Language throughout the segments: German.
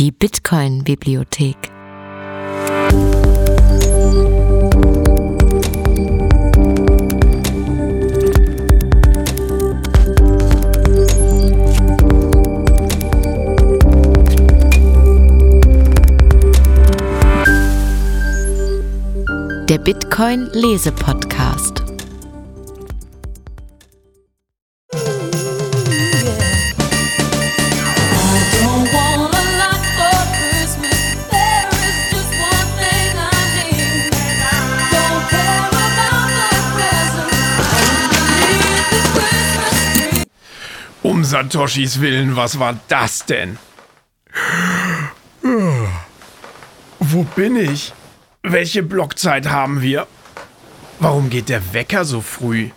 Die Bitcoin-Bibliothek. Der Bitcoin-Lese-Podcast. Don't Um Satoshis Willen, was war das denn? Wo bin ich? Welche Blockzeit haben wir? Warum geht der Wecker so früh?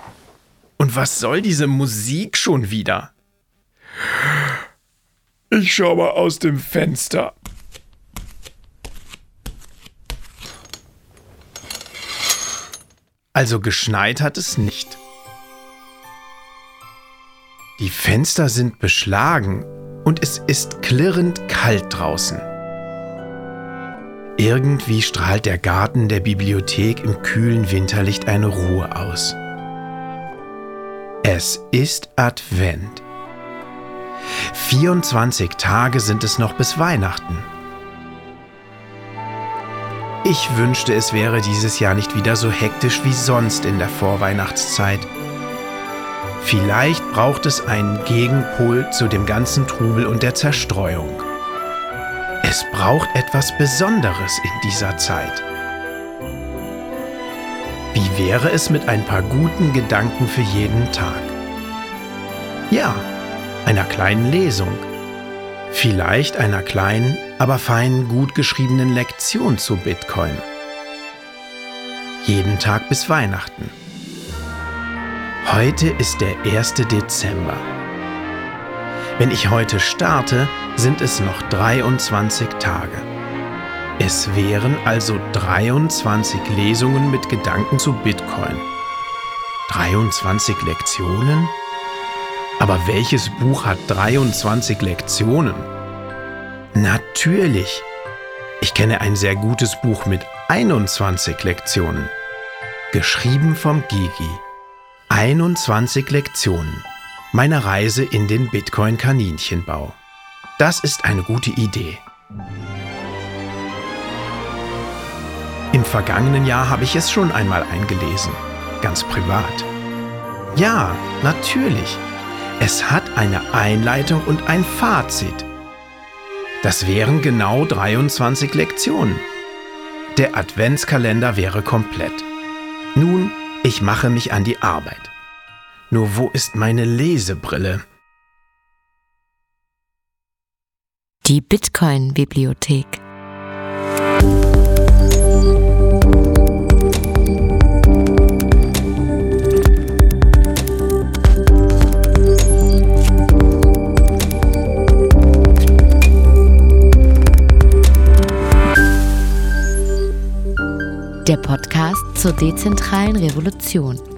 Und was soll diese Musik schon wieder? Ich schau mal aus dem Fenster. Also geschneit hat es nicht. Die Fenster sind beschlagen und es ist klirrend kalt draußen. Irgendwie strahlt der Garten der Bibliothek im kühlen Winterlicht eine Ruhe aus. Es ist Advent. 24 Tage sind es noch bis Weihnachten. Ich wünschte, es wäre dieses Jahr nicht wieder so hektisch wie sonst in der Vorweihnachtszeit. Vielleicht braucht es einen Gegenpol zu dem ganzen Trubel und der Zerstreuung. Es braucht etwas Besonderes in dieser Zeit. Wie wäre es mit ein paar guten Gedanken für jeden Tag? Ja, einer kleinen Lesung. Vielleicht einer kleinen, aber feinen, gut geschriebenen Lektion zu Bitcoin. Jeden Tag bis Weihnachten. Heute ist der 1. Dezember. Wenn ich heute starte, sind es noch 23 Tage. Es wären also 23 Lesungen mit Gedanken zu Bitcoin. 23 Lektionen? Aber welches Buch hat 23 Lektionen? Natürlich. Ich kenne ein sehr gutes Buch mit 21 Lektionen. Geschrieben vom Gigi. 21 Lektionen. Meine Reise in den Bitcoin-Kaninchenbau. Das ist eine gute Idee. Im vergangenen Jahr habe ich es schon einmal eingelesen. Ganz privat. Ja, natürlich. Es hat eine Einleitung und ein Fazit. Das wären genau 23 Lektionen. Der Adventskalender wäre komplett. Nun, ich mache mich an die Arbeit. Nur wo ist meine Lesebrille? Die Bitcoin-Bibliothek. Der Podcast zur dezentralen Revolution.